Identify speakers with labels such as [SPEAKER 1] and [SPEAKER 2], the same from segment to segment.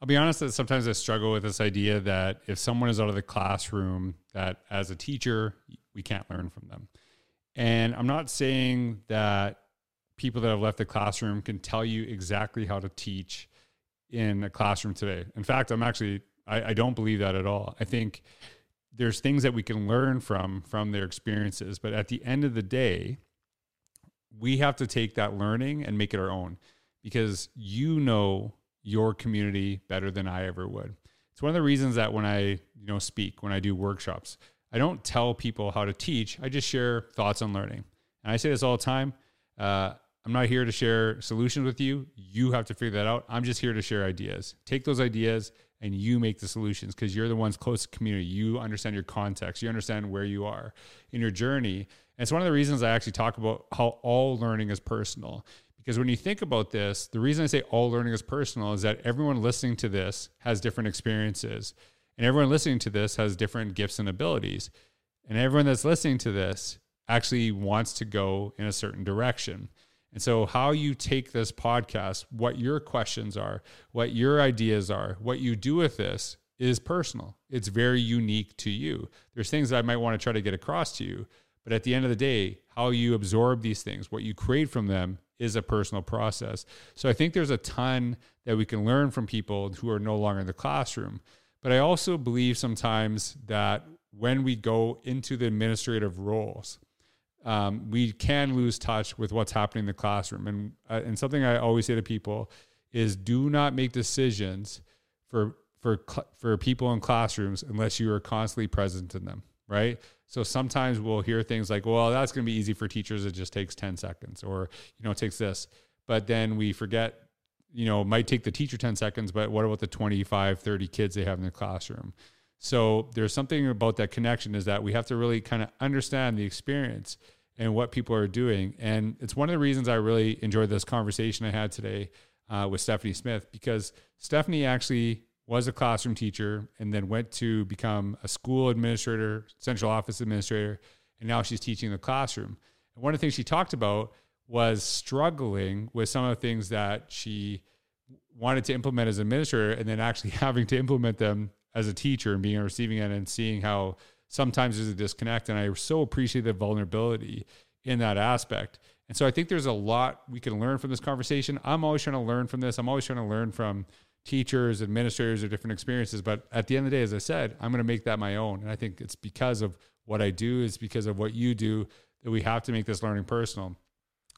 [SPEAKER 1] I'll be honest that sometimes I struggle with this idea that if someone is out of the classroom, that as a teacher, we can't learn from them. And I'm not saying that people that have left the classroom can tell you exactly how to teach in a classroom today. In fact, I'm actually I, I don't believe that at all. I think there's things that we can learn from from their experiences, but at the end of the day, we have to take that learning and make it our own because you know your community better than I ever would. It's one of the reasons that when I, you know, speak, when I do workshops, I don't tell people how to teach. I just share thoughts on learning. And I say this all the time. Uh, I'm not here to share solutions with you. You have to figure that out. I'm just here to share ideas. Take those ideas and you make the solutions because you're the ones close to community. You understand your context. You understand where you are in your journey. And it's one of the reasons I actually talk about how all learning is personal. Because when you think about this, the reason I say all learning is personal is that everyone listening to this has different experiences. And everyone listening to this has different gifts and abilities. And everyone that's listening to this actually wants to go in a certain direction. And so, how you take this podcast, what your questions are, what your ideas are, what you do with this is personal. It's very unique to you. There's things that I might want to try to get across to you, but at the end of the day, how you absorb these things, what you create from them is a personal process. So, I think there's a ton that we can learn from people who are no longer in the classroom. But I also believe sometimes that when we go into the administrative roles, um, we can lose touch with what's happening in the classroom. And uh, and something I always say to people is do not make decisions for for for people in classrooms unless you are constantly present in them, right? So sometimes we'll hear things like, "Well, that's going to be easy for teachers. It just takes 10 seconds," or you know, it takes this. But then we forget, you know, it might take the teacher 10 seconds, but what about the 25, 30 kids they have in the classroom? So there's something about that connection is that we have to really kind of understand the experience and what people are doing. And it's one of the reasons I really enjoyed this conversation I had today uh, with Stephanie Smith because Stephanie actually was a classroom teacher and then went to become a school administrator, central office administrator, and now she's teaching the classroom. And one of the things she talked about was struggling with some of the things that she wanted to implement as an administrator and then actually having to implement them as a teacher and being receiving end and seeing how sometimes there's a disconnect. And I so appreciate the vulnerability in that aspect. And so I think there's a lot we can learn from this conversation. I'm always trying to learn from this. I'm always trying to learn from teachers, administrators, or different experiences. But at the end of the day, as I said, I'm going to make that my own. And I think it's because of what I do, it's because of what you do that we have to make this learning personal.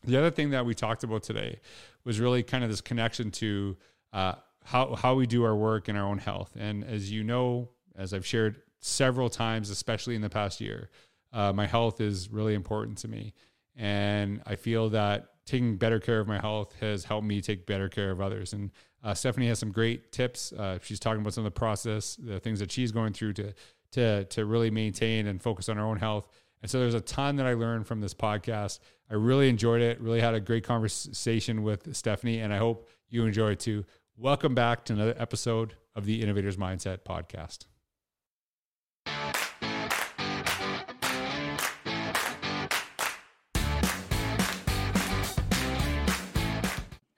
[SPEAKER 1] The other thing that we talked about today was really kind of this connection to uh, how how we do our work and our own health. And as you know, as I've shared several times, especially in the past year, uh, my health is really important to me, and I feel that taking better care of my health has helped me take better care of others. And uh, Stephanie has some great tips. Uh, she's talking about some of the process, the things that she's going through to to to really maintain and focus on her own health. And so there's a ton that I learned from this podcast. I really enjoyed it. Really had a great conversation with Stephanie, and I hope you enjoy it too. Welcome back to another episode of the Innovators Mindset Podcast.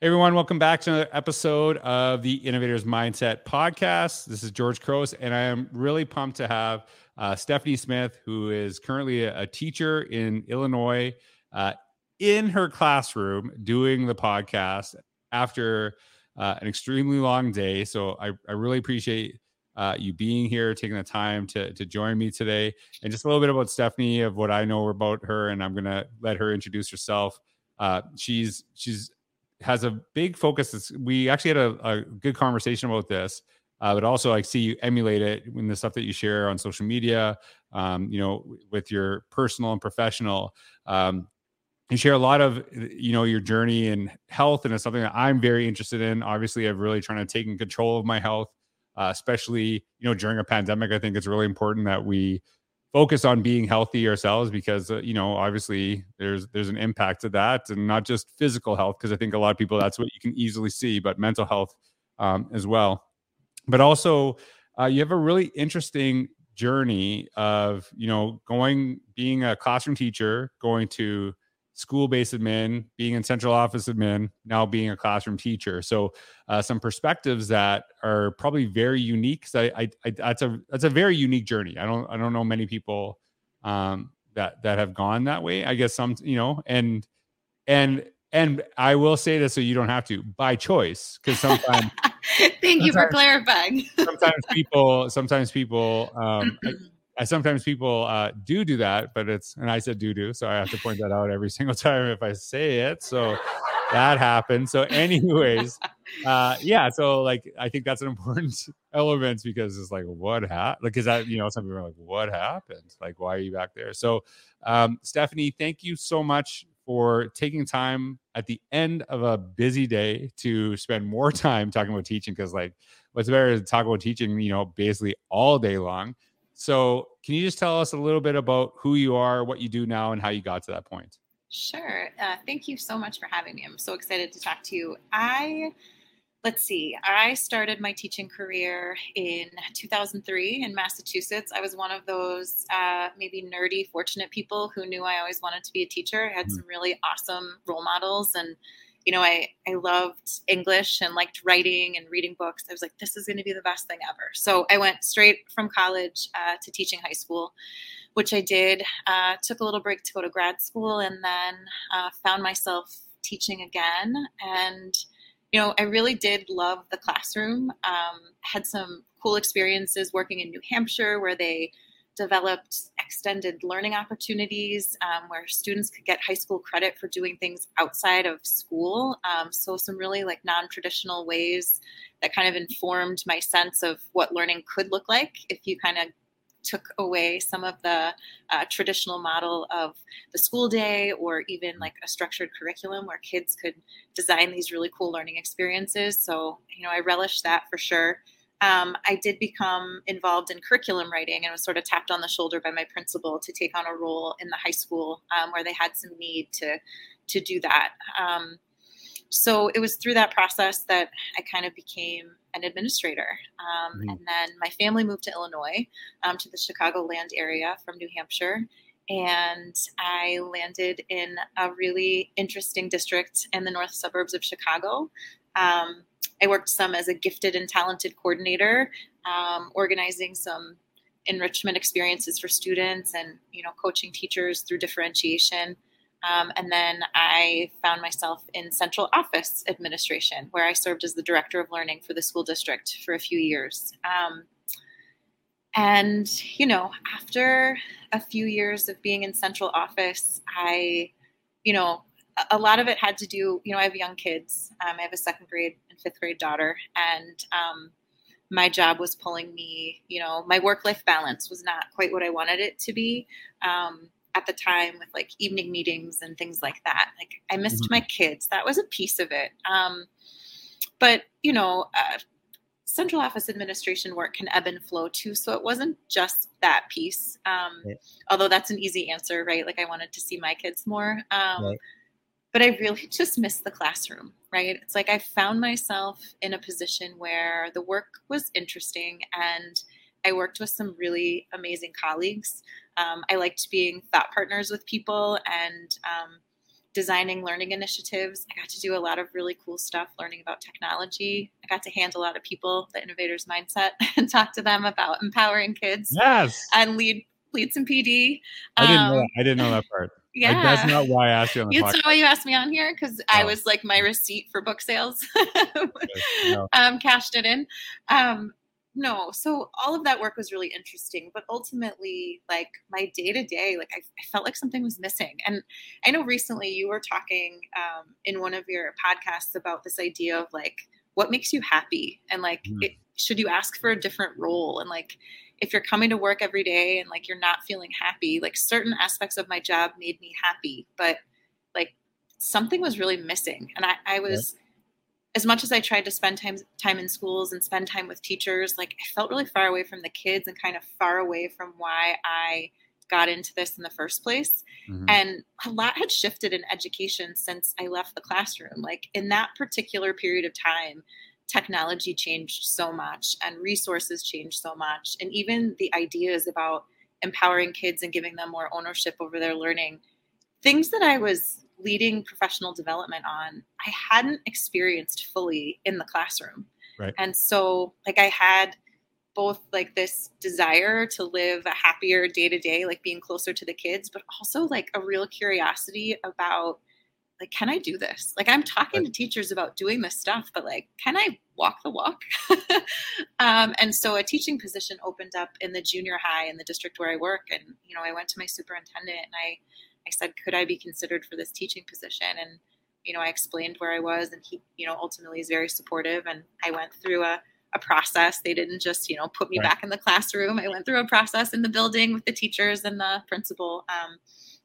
[SPEAKER 1] Everyone, welcome back to another episode of the Innovators Mindset Podcast. This is George Couros, and I am really pumped to have uh, Stephanie Smith, who is currently a, a teacher in Illinois, uh, in her classroom doing the podcast after uh, an extremely long day. So I, I really appreciate uh, you being here, taking the time to, to join me today. And just a little bit about Stephanie, of what I know about her, and I'm going to let her introduce herself. Uh, she's she's has a big focus. We actually had a, a good conversation about this, uh, but also I see you emulate it in the stuff that you share on social media. Um, you know, with your personal and professional. Um, you share a lot of you know your journey in health and it's something that i'm very interested in obviously i've really trying to take control of my health uh, especially you know during a pandemic i think it's really important that we focus on being healthy ourselves because uh, you know obviously there's there's an impact to that and not just physical health because i think a lot of people that's what you can easily see but mental health um, as well. But also uh, you have a really interesting journey of you know going being a classroom teacher going to school-based admin, being in central office admin, now being a classroom teacher. So uh, some perspectives that are probably very unique. Because I, I, I, that's a that's a very unique journey. I don't I don't know many people um, that that have gone that way. I guess some you know and and and I will say this so you don't have to by choice because sometimes.
[SPEAKER 2] Thank you for clarifying.
[SPEAKER 1] sometimes people, sometimes people, um, I, sometimes people uh, do do that, but it's and I said do do, so I have to point that out every single time if I say it. So that happened. So, anyways, uh, yeah. So like, I think that's an important element because it's like, what happened? Like, is that you know, some people are like, what happened? Like, why are you back there? So, um, Stephanie, thank you so much for taking time at the end of a busy day to spend more time talking about teaching because like what's better to talk about teaching you know basically all day long so can you just tell us a little bit about who you are what you do now and how you got to that point
[SPEAKER 2] sure uh, thank you so much for having me i'm so excited to talk to you i let's see, I started my teaching career in 2003 in Massachusetts. I was one of those uh, maybe nerdy, fortunate people who knew I always wanted to be a teacher. I had mm-hmm. some really awesome role models and you know, I, I loved English and liked writing and reading books. I was like, this is going to be the best thing ever. So I went straight from college uh, to teaching high school, which I did. Uh, took a little break to go to grad school and then uh, found myself teaching again. And you know, I really did love the classroom. Um, had some cool experiences working in New Hampshire where they developed extended learning opportunities um, where students could get high school credit for doing things outside of school. Um, so, some really like non traditional ways that kind of informed my sense of what learning could look like if you kind of took away some of the uh, traditional model of the school day or even like a structured curriculum where kids could design these really cool learning experiences. So, you know, I relish that for sure. Um, I did become involved in curriculum writing and was sort of tapped on the shoulder by my principal to take on a role in the high school um, where they had some need to to do that. Um, so it was through that process that I kind of became an administrator. Um, mm-hmm. And then my family moved to Illinois, um, to the Chicagoland area from New Hampshire. And I landed in a really interesting district in the north suburbs of Chicago. I worked some as a gifted and talented coordinator, um, organizing some enrichment experiences for students and you know coaching teachers through differentiation um, and then I found myself in central office administration, where I served as the director of learning for the school district for a few years. Um, and, you know, after a few years of being in central office, I, you know, a lot of it had to do, you know, I have young kids. Um, I have a second grade and fifth grade daughter. And um, my job was pulling me, you know, my work life balance was not quite what I wanted it to be. Um, at the time with like evening meetings and things like that. Like I missed mm-hmm. my kids. That was a piece of it. Um, but you know, uh, central office administration work can ebb and flow too. So it wasn't just that piece. Um, right. Although that's an easy answer, right? Like I wanted to see my kids more. Um, right. But I really just missed the classroom, right? It's like I found myself in a position where the work was interesting and I worked with some really amazing colleagues. Um, I liked being thought partners with people and um, designing learning initiatives. I got to do a lot of really cool stuff learning about technology. I got to handle a lot of people, the innovators mindset, and talk to them about empowering kids.
[SPEAKER 1] Yes.
[SPEAKER 2] And lead lead some PD.
[SPEAKER 1] I didn't know um, that. I didn't know that part.
[SPEAKER 2] Yeah, like,
[SPEAKER 1] that's not why I asked you on the
[SPEAKER 2] That's not why you asked me on here because oh. I was like my receipt for book sales. no. um, cashed it in. Um, no so all of that work was really interesting but ultimately like my day to day like I, I, felt like something was missing and i know recently you were talking um, in one of your podcasts about this idea of like what makes you happy and like mm. it, should you ask for a different role and like if you're coming to work every day and like you're not feeling happy like certain aspects of my job made me happy but like something was really missing and i, I was yeah as much as I tried to spend time time in schools and spend time with teachers, like I felt really far away from the kids and kind of far away from why I got into this in the first place. Mm-hmm. And a lot had shifted in education since I left the classroom. Like in that particular period of time, technology changed so much and resources changed so much. And even the ideas about empowering kids and giving them more ownership over their learning, things that I was leading professional development on, I hadn't experienced fully in the classroom.
[SPEAKER 1] Right.
[SPEAKER 2] And so, like, I had both like this desire to live a happier day to day, like being closer to the kids, but also like a real curiosity about like, can I do this? Like, I'm talking right. to teachers about doing this stuff, but like, can I walk the walk? um, and so a teaching position opened up in the junior high in the district where I work. And, you know, I went to my superintendent and I, I said, could I be considered for this teaching position? And, you know, I explained where I was and he, you know, ultimately is very supportive. And I went through a, a process. They didn't just, you know, put me right. back in the classroom. I went through a process in the building with the teachers and the principal. Um,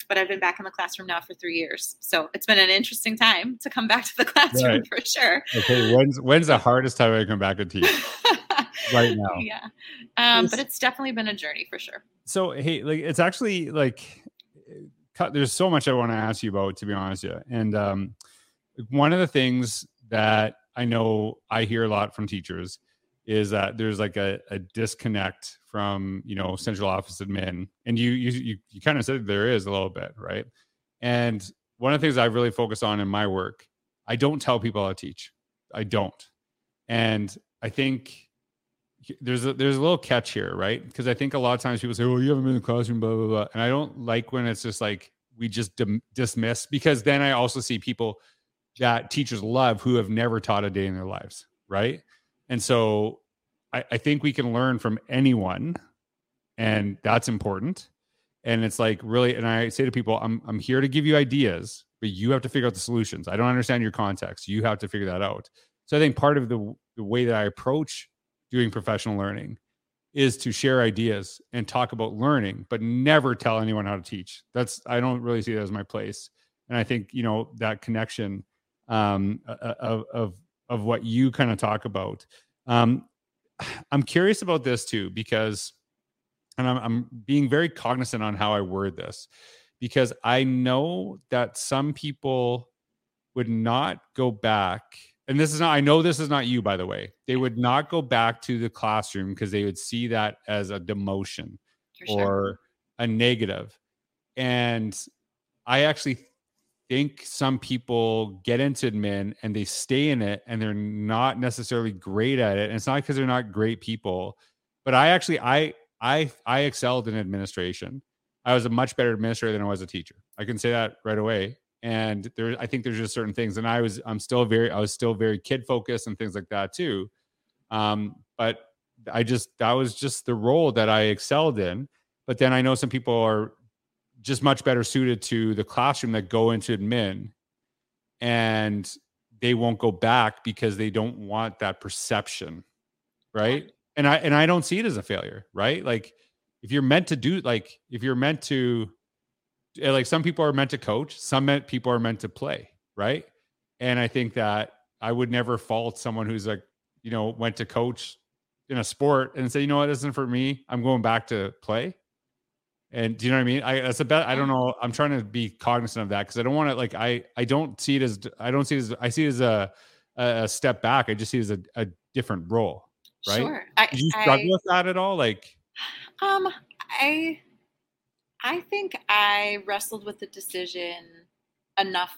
[SPEAKER 2] but I've been back in the classroom now for three years. So it's been an interesting time to come back to the classroom right. for sure.
[SPEAKER 1] Okay. When's, when's the hardest time I come back to teach? right now.
[SPEAKER 2] Yeah. Um, it's, but it's definitely been a journey for sure.
[SPEAKER 1] So, hey, like, it's actually like, there's so much I want to ask you about, to be honest with you. And um, one of the things that I know I hear a lot from teachers is that there's like a, a disconnect from you know central office admin. And you you you, you kind of said there is a little bit right? And one of the things i really focus on in my work i don't tell people how to teach. I don't. And i think there's a there's a little catch here right? Because i think a lot of times people say oh you haven't been in the classroom blah blah blah. And i don't like when it's just like we just dim- dismiss because then i also see people that teachers love who have never taught a day in their lives right and so I, I think we can learn from anyone, and that's important. And it's like really, and I say to people, I'm I'm here to give you ideas, but you have to figure out the solutions. I don't understand your context. You have to figure that out. So I think part of the the way that I approach doing professional learning is to share ideas and talk about learning, but never tell anyone how to teach. That's I don't really see that as my place. And I think you know that connection um, of of of what you kind of talk about. Um, I'm curious about this too because, and I'm, I'm being very cognizant on how I word this because I know that some people would not go back. And this is not, I know this is not you, by the way. They would not go back to the classroom because they would see that as a demotion sure. or a negative. And I actually think some people get into admin and they stay in it and they're not necessarily great at it. And it's not because they're not great people, but I actually I I I excelled in administration. I was a much better administrator than I was a teacher. I can say that right away. And there I think there's just certain things. And I was I'm still very I was still very kid focused and things like that too. Um, but I just that was just the role that I excelled in. But then I know some people are just much better suited to the classroom that go into admin and they won't go back because they don't want that perception right? And i and i don't see it as a failure right? Like if you're meant to do like if you're meant to like some people are meant to coach some people are meant to play right? And i think that i would never fault someone who's like you know went to coach in a sport and say you know what? Isn't for me. I'm going back to play and do you know what I mean? I that's a bet. I don't know. I'm trying to be cognizant of that because I don't want to like I I don't see it as I don't see it as I see it as a a step back. I just see it as a, a different role. Right? Sure. I, Did you struggle I, with that at all? Like,
[SPEAKER 2] um, I I think I wrestled with the decision enough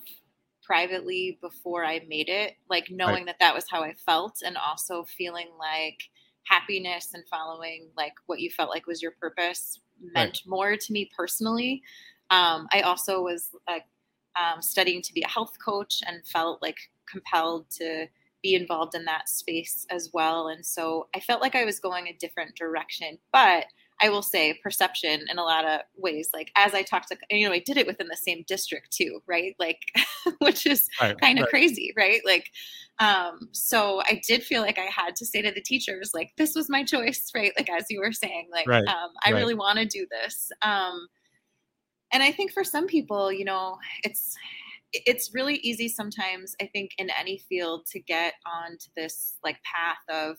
[SPEAKER 2] privately before I made it, like knowing right. that that was how I felt, and also feeling like happiness and following like what you felt like was your purpose meant right. more to me personally. Um, I also was like um, studying to be a health coach and felt like compelled to be involved in that space as well. And so I felt like I was going a different direction, but I will say perception in a lot of ways. Like as I talked to, you know, I did it within the same district too, right? Like, which is right, kind of right. crazy, right? Like, um, so I did feel like I had to say to the teachers, like, this was my choice, right? Like as you were saying, like, right, um, I really want to do this. Um, and I think for some people, you know, it's it's really easy sometimes. I think in any field to get onto this like path of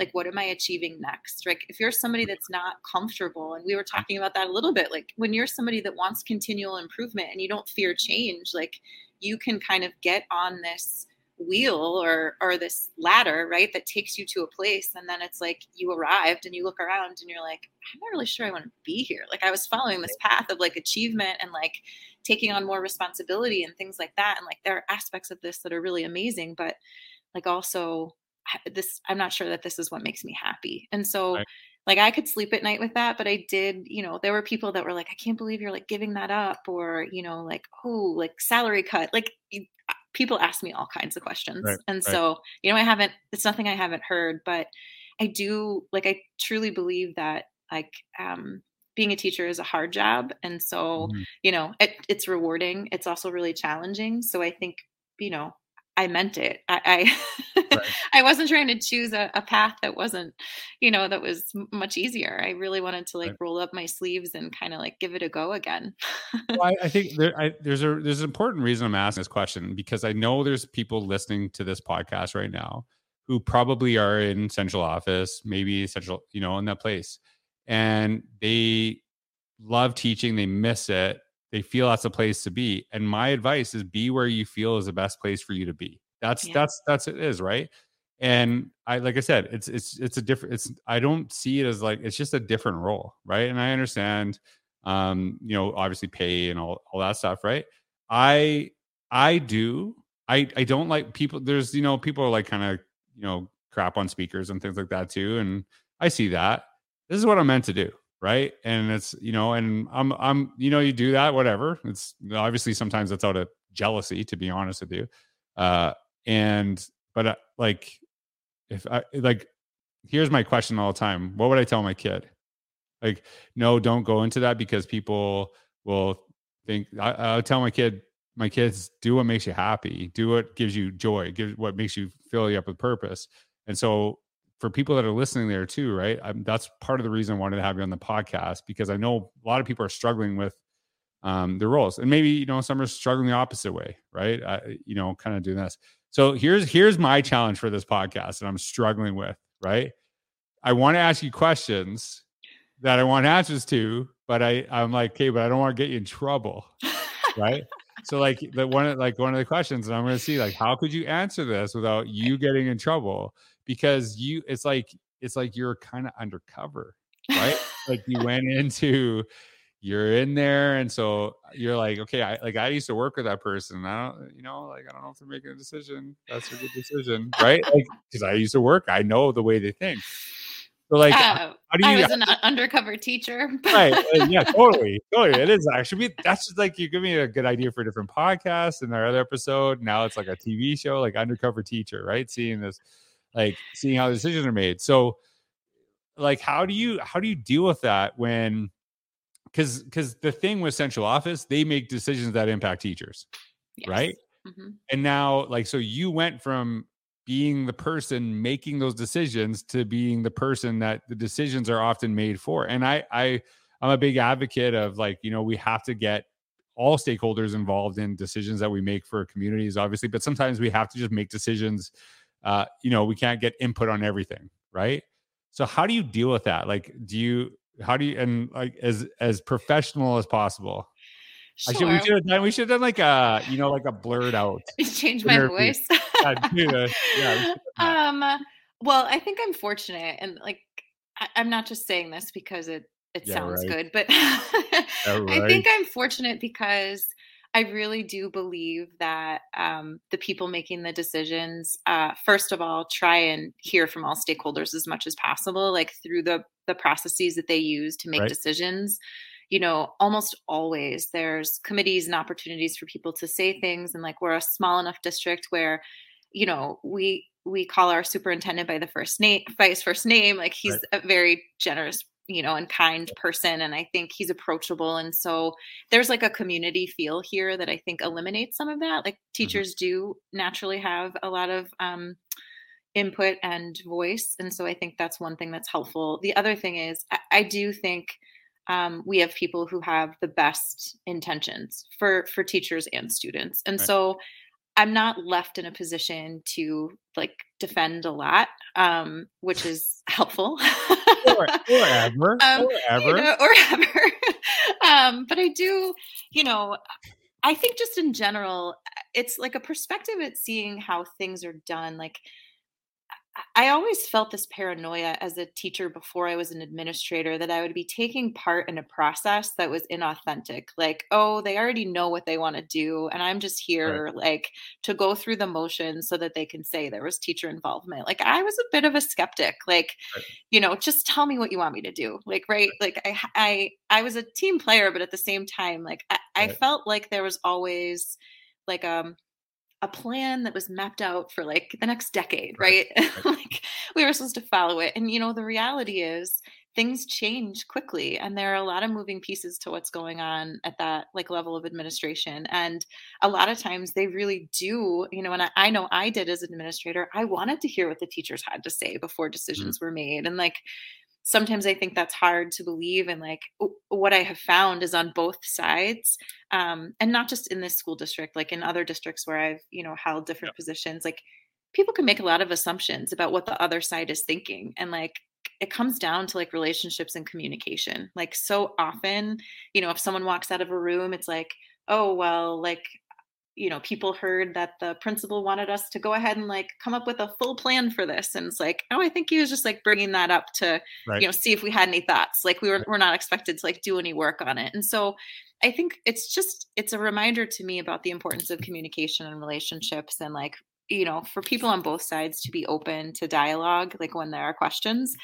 [SPEAKER 2] like what am i achieving next? Like if you're somebody mm-hmm. that's not comfortable and we were talking about that a little bit like when you're somebody that wants continual improvement and you don't fear change like you can kind of get on this wheel or or this ladder right that takes you to a place and then it's like you arrived and you look around and you're like i'm not really sure i want to be here. Like i was following this path of like achievement and like taking on more responsibility and things like that and like there are aspects of this that are really amazing but like also this i'm not sure that this is what makes me happy and so right. like i could sleep at night with that but i did you know there were people that were like i can't believe you're like giving that up or you know like oh like salary cut like people ask me all kinds of questions right. and right. so you know i haven't it's nothing i haven't heard but i do like i truly believe that like um being a teacher is a hard job and so mm-hmm. you know it, it's rewarding it's also really challenging so i think you know I meant it. I I, right. I wasn't trying to choose a, a, path that wasn't, you know, that was much easier. I really wanted to like right. roll up my sleeves and kind of like give it a go again.
[SPEAKER 1] well, I, I, think there, I, there's a there's an important reason I'm asking this question because I know there's people listening to this podcast right now who probably are in central office, maybe central, you know, in that place, and they love teaching, they miss it, they feel that's a place to be and my advice is be where you feel is the best place for you to be. That's yeah. that's that's it is right? And i like i said it's it's it's a different it's i don't see it as like it's just a different role right? And i understand um you know obviously pay and all, all that stuff right? I i do i i don't like people there's you know people are like kind of you know crap on speakers and things like that too and i see that. This is what i'm meant to do right? And it's you know and i'm i'm you know you do that whatever. It's obviously sometimes it's out of jealousy to be honest with you. Uh and but uh, like if i like here's my question all the time. What would i tell my kid? Like no don't go into that because people will think I, i'll tell my kid my kids do what makes you happy. Do what gives you joy give what makes you fill you up with purpose. And so for people that are listening there too, right? I'm, that's part of the reason I wanted to have you on the podcast because I know a lot of people are struggling with um, their roles, and maybe you know some are struggling the opposite way, right? I, you know, kind of doing this. So here's here's my challenge for this podcast that I'm struggling with, right? I want to ask you questions that I want answers to, but I I'm like, okay, but I don't want to get you in trouble, right? so like the one like one of the questions, and I'm going to see like how could you answer this without you getting in trouble? Because you it's like it's like you're kind of undercover, right? like you went into you're in there and so you're like okay i like i used to work with that person i don't you know like i don't know if they're making a decision that's a good decision right? Like because i used to work i know the way they think. So like uh,
[SPEAKER 2] how do you i was an undercover teacher
[SPEAKER 1] right yeah totally totally it is actually that's just like you give me a good idea for a different podcast and our other episode now it's like a tv show like undercover teacher right? Seeing this like seeing how decisions are made. So like how do you how do you deal with that when because because the thing with central office they make decisions that impact teachers yes. right mm-hmm. and now like so you went from being the person making those decisions to being the person that the decisions are often made for and i i i'm a big advocate of like you know we have to get all stakeholders involved in decisions that we make for communities obviously but sometimes we have to just make decisions uh, you know, we can't get input on everything, right? So how do you deal with that? Like, do you how do you and like as as professional as possible? Sure. Should, we should have done we should have done like a you know like a blurred out.
[SPEAKER 2] Change my voice. yeah, yeah um. Well, I think I'm fortunate, and like I, am not just saying this because it it yeah, sounds right. good, but yeah, right. I think I'm fortunate because I really do believe that um, the people making the decisions, uh, first of all, try and hear from all stakeholders as much as possible, like through the the processes that they use to make right. decisions. You know, almost always there's committees and opportunities for people to say things, and like we're a small enough district where, you know, we we call our superintendent by the first name by his first name like he's right. a very generous you know and kind person and i think he's approachable and so there's like a community feel here that i think eliminates some of that like mm-hmm. teachers mm-hmm. do naturally have a lot of um, input and voice and so i think that's one thing that's helpful the other thing is i, I do think um, we have people who have the best intentions for for teachers and students and right. so i'm not left in a position to like defend a lot um, which is helpful
[SPEAKER 1] or, or ever, um, or ever, you
[SPEAKER 2] know, or ever. um, but I do, you know, I think just in general, it's like a perspective at seeing how things are done like I always felt this paranoia as a teacher before I was an administrator that I would be taking part in a process that was inauthentic. Like, oh, they already know what they want to do. And I'm just here, right. like, to go through the motions so that they can say there was teacher involvement. Like, I was a bit of a skeptic. Like, right. you know, just tell me what you want me to do. Like, right. Like, I, I, I was a team player, but at the same time, like, I, right. I felt like there was always, like um a plan that was mapped out for like the next decade, right? right. like we were supposed to follow it. And you know, the reality is things change quickly and there are a lot of moving pieces to what's going on at that like level of administration and a lot of times they really do you know and i, I know i did as administrator i wanted to hear what the teachers had to say before mm-hmm. decisions mm-hmm. were made and like sometimes I think that's hard to believe. And like what I have found is on both sides, um, and not just in this school district, like in other districts where I've, you know, held different yep. positions, like people can make a lot of assumptions about what the other side is thinking. And like, it comes down to like relationships and communication. Like so often, you know, if someone walks out of a room, it's like, oh, well, like you know people heard that the principal wanted us to go ahead and like come up with a full plan for this and it's like oh i think he was just like bringing that up to right. you know see if we had any thoughts like we were we're not expected to like do any work on it and so i think it's just it's a reminder to me about the importance of communication and relationships and like you know for people on both sides to be open to dialogue like when there are questions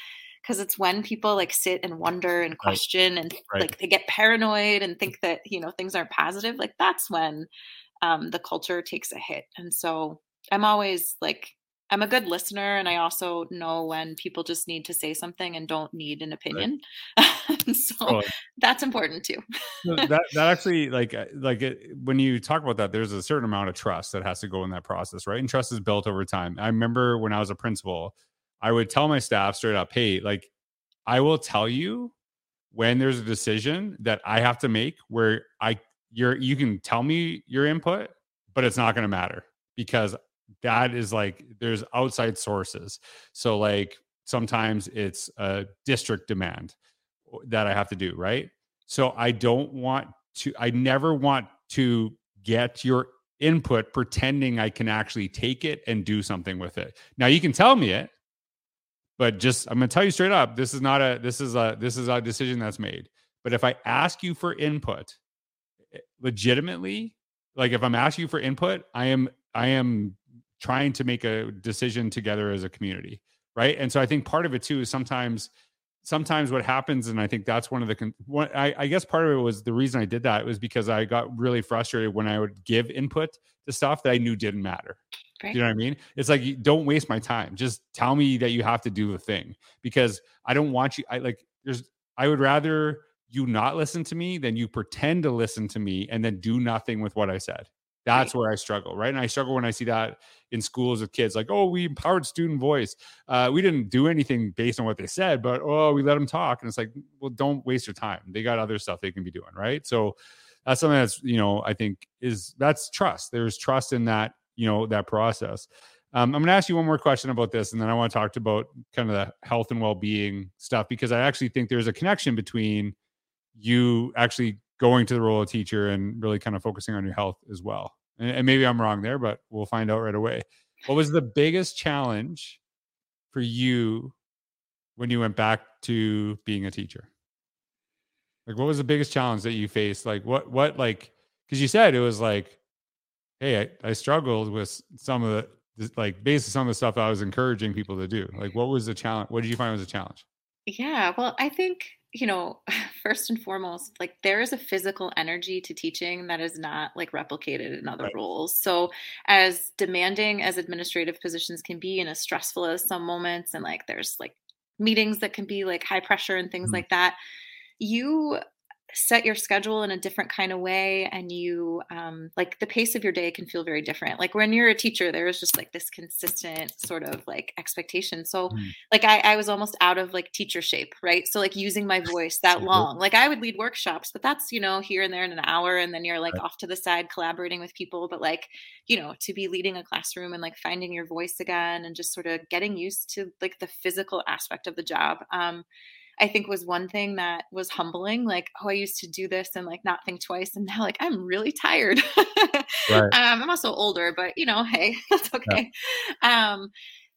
[SPEAKER 2] because it's when people like sit and wonder and question right. and right. like they get paranoid and think that you know things aren't positive like that's when um, the culture takes a hit. And so I'm always like, I'm a good listener, and I also know when people just need to say something and don't need an opinion. Right. so that's important too.
[SPEAKER 1] that that actually like uh, like it, when you talk about that, there's a certain amount of trust that has to go in that process, right? And trust is built over time. I remember when I was a principal, I would tell my staff straight up, "Hey, like I will tell you when there's a decision that I have to make where I you're you can tell me your input, but it's not going to matter because that is like there's outside sources. So like sometimes it's a district demand that I have to do, right? So I don't want to I never want to get your input pretending I can actually take it and do something with it. Now you can tell me it, but just I'm going to tell you straight up, this is not a this is a this is a decision that's made. But if I ask you for input Eh, legitimately like if i'm asking you for input i am i am trying to make a decision together as a community right and so i think part of it too is sometimes sometimes what happens and i think that's one of the one, I, I guess part of it was the reason i did that was because i got really frustrated when i would give input to stuff that i knew didn't matter Right. You know what I mean? It's like don't waste my time. Just tell me that you have to do the thing because I don't want you. I like there's. I would rather you not listen to me than you pretend to listen to me and then do nothing with what I said. That's right. where I struggle, right? And I struggle when I see that in schools with kids, like, oh, we empowered student voice. Uh, we didn't do anything based on what they said, but oh, we let them talk. And it's like, well, don't waste your time. They got other stuff they can be doing, right? So that's something that's, you know, I think is that's trust. There's trust in that, you know, that process. Um, I'm going to ask you one more question about this, and then I want to talk about kind of the health and well being stuff because I actually think there's a connection between you actually going to the role of teacher and really kind of focusing on your health as well. And, and maybe I'm wrong there, but we'll find out right away. What was the biggest challenge for you when you went back to being a teacher? Like, what was the biggest challenge that you faced? Like, what, what, like, because you said it was like, hey, I, I struggled with some of the, like, basically some of the stuff I was encouraging people to do. Like, what was the challenge? What did you find was a challenge?
[SPEAKER 2] Yeah, well, I think you know, first and foremost, like there is a physical energy to teaching that is not like replicated in other right. roles. So, as demanding as administrative positions can be and as stressful as some moments, and like there's like meetings that can be like high pressure and things mm-hmm. like that, you set your schedule in a different kind of way and you um, like the pace of your day can feel very different. Like when you're a teacher there is just like this consistent sort of like expectation. So mm. like I, I was almost out of like teacher shape right? So like using my voice that long. Like i would lead workshops but that's you know here and there in an hour and then you're like right. off to the side collaborating with people. But like you know to be leading a classroom and like finding your voice again and just sort of getting used to like the physical aspect of the job um I think was one thing that was humbling. Like, oh, I used to do this and like not think twice, and now like I'm really tired. right. um, I'm also older, but you know, hey, that's okay. Yeah. Um,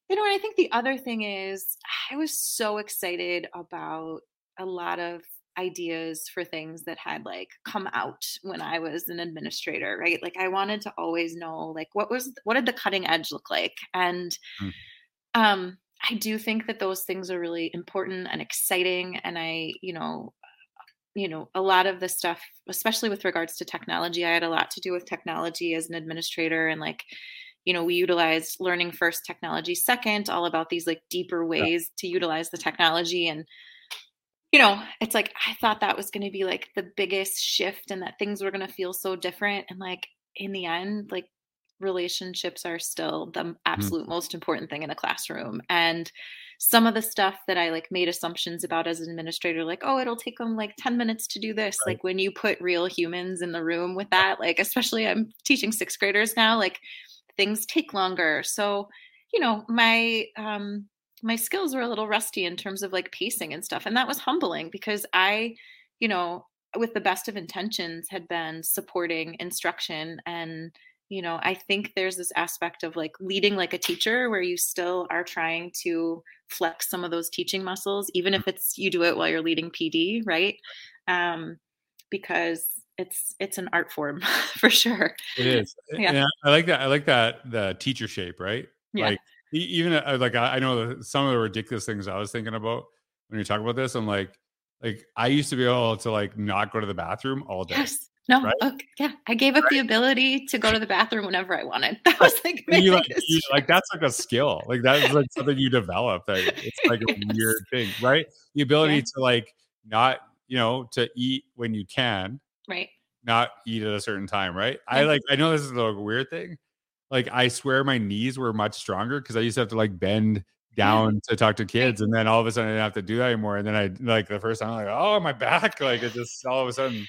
[SPEAKER 2] you know, and I think the other thing is I was so excited about a lot of ideas for things that had like come out when I was an administrator, right? Like I wanted to always know like what was what did the cutting edge look like? And mm. um I do think that those things are really important and exciting and I, you know, you know, a lot of the stuff, especially with regards to technology, I had a lot to do with technology as an administrator and like you know we utilized learning first technology second all about these like deeper ways yeah. to utilize the technology and you know it's like i thought that was going to be like the biggest shift and that things were going to feel so different and like in the end like relationships are still the mm-hmm. absolute mm-hmm. most important thing in a classroom and some of the stuff that i like made assumptions about as an administrator like oh it'll take them like 10 minutes to do this right. like when you put real humans in the room with that like especially i'm teaching sixth graders now like things take longer so you know my um my skills were a little rusty in terms of like pacing and stuff and that was humbling because i you know with the best of intentions had been supporting instruction and you know i think there's this aspect of like leading like a teacher where you still are trying to flex some of those teaching muscles even if it's you do it while you're leading pd right um because it's it's an art form for sure
[SPEAKER 1] it is yeah. yeah i like that i like that the teacher shape right yeah. like even uh, like I know some of the ridiculous things I was thinking about when you talk about this. I'm like, like I used to be able to like not go to the bathroom all day.
[SPEAKER 2] Yes. No. Right? Okay. Yeah. I gave up right? the ability to go to the bathroom whenever I wanted. That was like,
[SPEAKER 1] you, like, you, like that's like a skill. Like that's like something you develop. That it's like a yes. weird thing, right? The ability yeah. to like not, you know, to eat when you can.
[SPEAKER 2] Right.
[SPEAKER 1] Not eat at a certain time, right? Yeah. I like I know this is a weird thing, like I swear my knees were much stronger because I used to have to like bend down to talk to kids, and then all of a sudden I didn't have to do that anymore. And then I like the first time I'm like, oh my back, like it just all of a sudden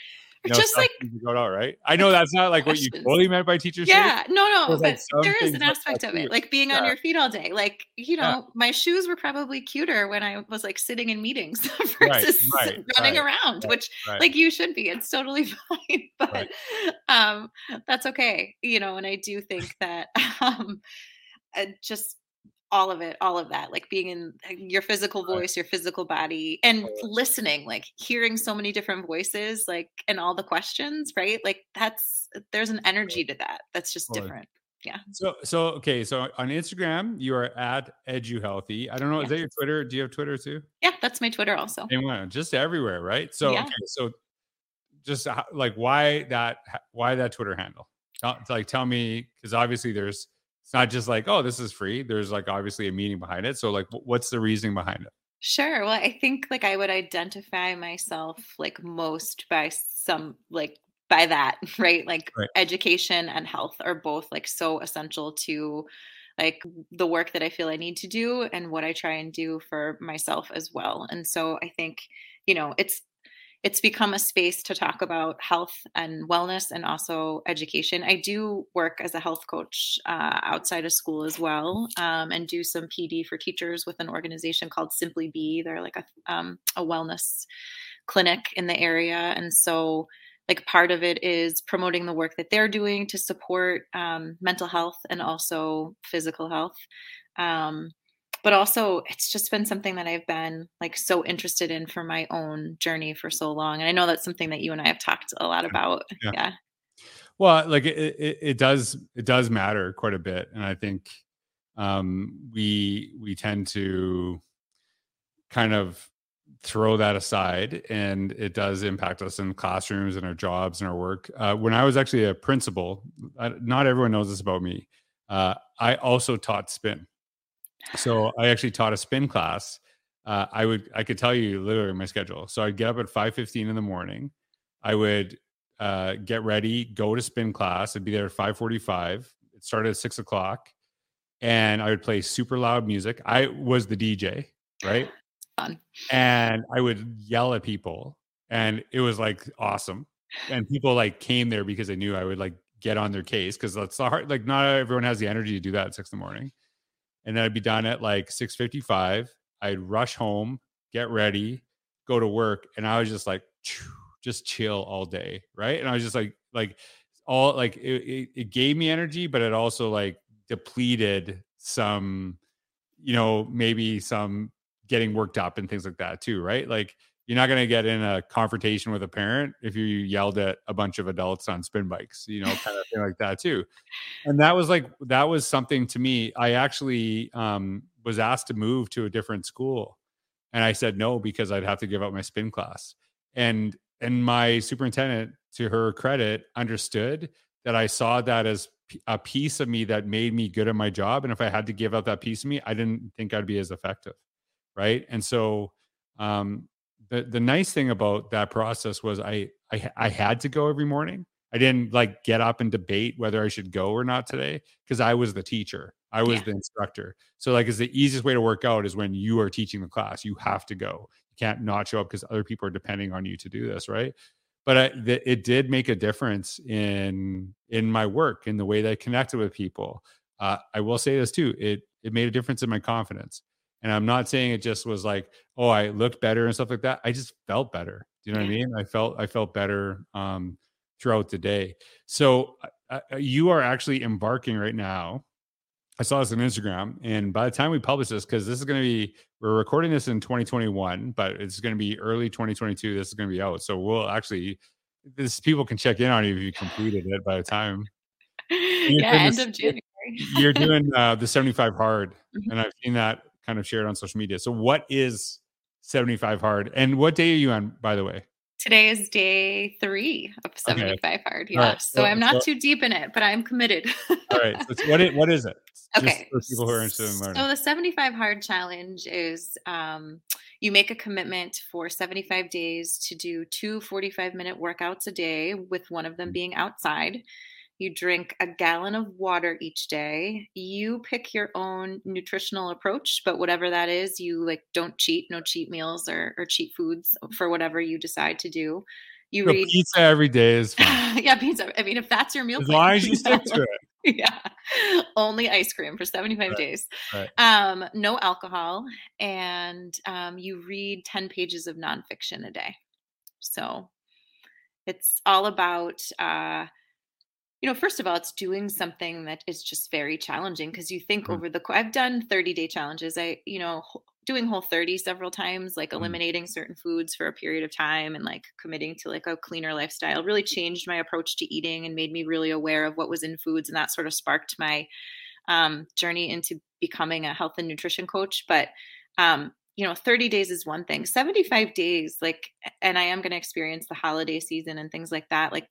[SPEAKER 2] know, just like
[SPEAKER 1] go out, right? I know that's not like what you totally meant by teacher
[SPEAKER 2] Yeah, no, no, but like there is an aspect of it, like being yeah. on your feet all day. Like you know, yeah. my shoes were probably cuter when I was like sitting in meetings versus right, right, running right, around, which like you should be. It's totally fine, but um, that's okay, you know. And I do think that um, just all of it all of that like being in your physical voice your physical body and listening like hearing so many different voices like and all the questions right? Like that's there's an energy to that that's just different. Yeah.
[SPEAKER 1] So so okay so on instagram you are at edu healthy i don't know yeah. is that your twitter? Do you have twitter too?
[SPEAKER 2] Yeah that's my twitter also.
[SPEAKER 1] And just everywhere right? So yeah. okay so just like why that why that twitter handle? Like tell me because obviously there's it's not just like oh this is free. There's like obviously a meaning behind it. So like what's the reasoning behind it?
[SPEAKER 2] Sure. Well i think like i would identify myself like most by some like by that right? Like right. education and health are both like so essential to like the work that i feel i need to do and what i try and do for myself as well. And so i think you know it's it's become a space to talk about health and wellness and also education. I do work as a health coach uh, outside of school as well um, and do some PD for teachers with an organization called Simply Bee. They're like a, um, a wellness clinic in the area. And so, like, part of it is promoting the work that they're doing to support um, mental health and also physical health. Um, but also it's just been something that I've been like so interested in for my own journey for so long. And I know that's something that you and I have talked a lot about. Yeah. yeah.
[SPEAKER 1] Well, like it, it, it, does, it does matter quite a bit. And I think um, we, we tend to kind of throw that aside and it does impact us in classrooms and our jobs and our work. Uh, when I was actually a principal, I, not everyone knows this about me. Uh, I also taught spin. So I actually taught a spin class. Uh, I would I could tell you literally my schedule. So I'd get up at five fifteen in the morning. I would uh, get ready, go to spin class. I'd be there at five forty five. It started at six o'clock, and I would play super loud music. I was the DJ, right?
[SPEAKER 2] Fun.
[SPEAKER 1] And I would yell at people, and it was like awesome. And people like came there because they knew I would like get on their case because that's the hard. Like not everyone has the energy to do that at six in the morning and then I'd be done at like 6:55. I'd rush home, get ready, go to work and I was just like, just chill all day. Right. And I was just like, like, all like it, it, it gave me energy, but it also like depleted some, you know, maybe some getting worked up and things like that too. Right. Like, you're not going to get in a confrontation with a parent if you yelled at a bunch of adults on spin bikes, you know, kind of thing like that too. And that was like that was something to me. I actually um, was asked to move to a different school, and I said no because I'd have to give up my spin class. And and my superintendent, to her credit, understood that I saw that as a piece of me that made me good at my job. And if I had to give up that piece of me, I didn't think I'd be as effective. Right. And so um, the the nice thing about that process was I I, I had to go every morning. I didn't like get up and debate whether I should go or not today because I was the teacher. I was yeah. the instructor. So like, it's the easiest way to work out is when you are teaching the class. You have to go. You can't not show up because other people are depending on you to do this, right? But I, th- it did make a difference in in my work, in the way that I connected with people. Uh, I will say this too. It it made a difference in my confidence. And I'm not saying it just was like, oh, I looked better and stuff like that. I just felt better. Do you know what I mean? I felt I felt better um, throughout the day. So uh, uh, you are actually embarking right now. I saw this on Instagram, and by the time we publish this, because this is going to be, we're recording this in 2021, but it's going to be early 2022. This is going to be out, so we'll actually, this people can check in on you if you completed it by the time.
[SPEAKER 2] yeah, end this, of January.
[SPEAKER 1] you're doing uh, the 75 hard, mm-hmm. and I've seen that kind of shared on social media. So what is 75 hard? And what day are you on, by the way?
[SPEAKER 2] Today is day three of 75 okay. hard. Yeah. Right. So, so, I'm not so, too deep in it, but I'm committed.
[SPEAKER 1] all right. So what, is, what is it? okay. for people who are interested in learning.
[SPEAKER 2] So the 75 hard challenge is um, you make a commitment for 75 days to do two 45 minute workouts a day, with one of them mm. being outside. You drink a gallon of water each day. You pick your own nutritional approach, but whatever that is, you like don't cheat, no cheat meals or, or cheat foods for whatever you decide to do. You
[SPEAKER 1] so
[SPEAKER 2] read
[SPEAKER 1] pizza every day is fine.
[SPEAKER 2] yeah, pizza. I mean, if that's your meal,
[SPEAKER 1] as long as you stick to
[SPEAKER 2] it. yeah, only ice cream for 75 right. days. Right. Um, no alcohol, and um, you read 10 pages of nonfiction a day. So it's all about uh, you know first of all it's doing something that is just very challenging because you think mm-hmm. over the i've done 30 day challenges i you know doing whole 30 several times like mm-hmm. eliminating certain foods for a period of time and like committing to like a cleaner lifestyle really changed my approach to eating and made me really aware of what was in foods and that sort of sparked my um, journey into becoming a health and nutrition coach but um, you know 30 days is one thing 75 days like and i am going to experience the holiday season and things like that like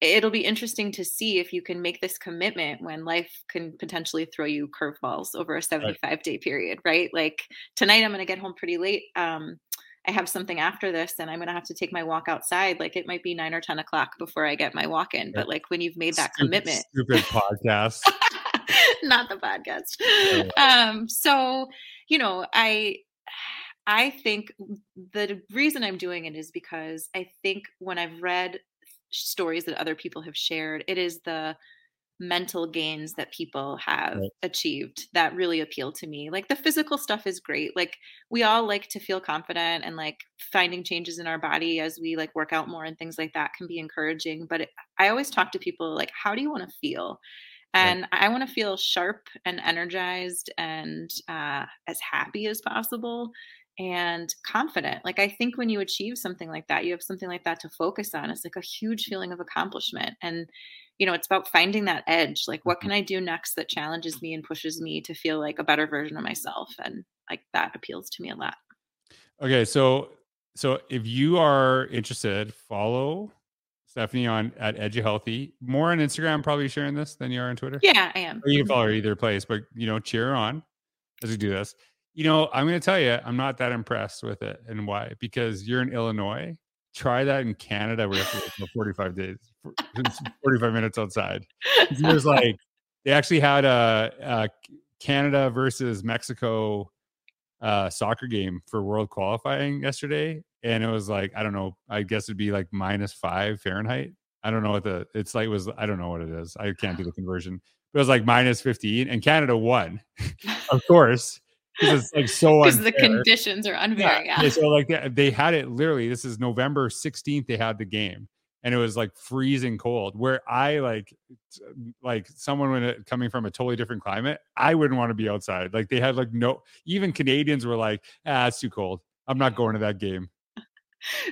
[SPEAKER 2] it'll be interesting to see if you can make this commitment when life can potentially throw you curveballs over a 75 day period, right? Like tonight, I'm going to get home pretty late. Um, I have something after this and I'm going to have to take my walk outside. Like it might be nine or 10 o'clock before I get my walk in. But like when you've made that
[SPEAKER 1] stupid,
[SPEAKER 2] commitment,
[SPEAKER 1] stupid podcast,
[SPEAKER 2] not the podcast. Um, so, you know, I, I think the reason I'm doing it is because I think when I've read stories that other people have shared. It is the mental gains that people have right. achieved that really appeal to me. Like the physical stuff is great. Like we all like to feel confident and like finding changes in our body as we like work out more and things like that can be encouraging. But it, I always talk to people like, how do you want to feel? And right. I want to feel sharp and energized and uh, as happy as possible and confident. Like I think when you achieve something like that, you have something like that to focus on. It's like a huge feeling of accomplishment. And you know, it's about finding that edge. Like what mm-hmm. can I do next that challenges me and pushes me to feel like a better version of myself? And like that appeals to me a lot.
[SPEAKER 1] Okay, so so if you are interested, follow Stephanie on at EduHealthy. More on Instagram, probably sharing this than you are on Twitter.
[SPEAKER 2] Yeah, I am.
[SPEAKER 1] Or you can follow her either place, but you know, cheer on as we do this. You know, I'm going to tell you, I'm not that impressed with it. And why? Because you're in Illinois. Try that in Canada where you have to wait 45 days, 45 minutes outside. There's like, they actually had a, a Canada versus Mexico uh, soccer game for world qualifying yesterday. And it was like, I don't know, I guess it'd be like minus five Fahrenheit. I don't know what the, it's like, was, I don't know what it is. I can't do the conversion. But it was like minus 15 and Canada won, of course it's like so
[SPEAKER 2] because the conditions are unfair. Yeah.
[SPEAKER 1] Yeah, So like they, they had it literally. This is November 16th. They had the game, and it was like freezing cold. Where I like, like someone when it, coming from a totally different climate, I wouldn't want to be outside. Like they had like no. Even Canadians were like, ah, it's too cold. I'm not going to that game.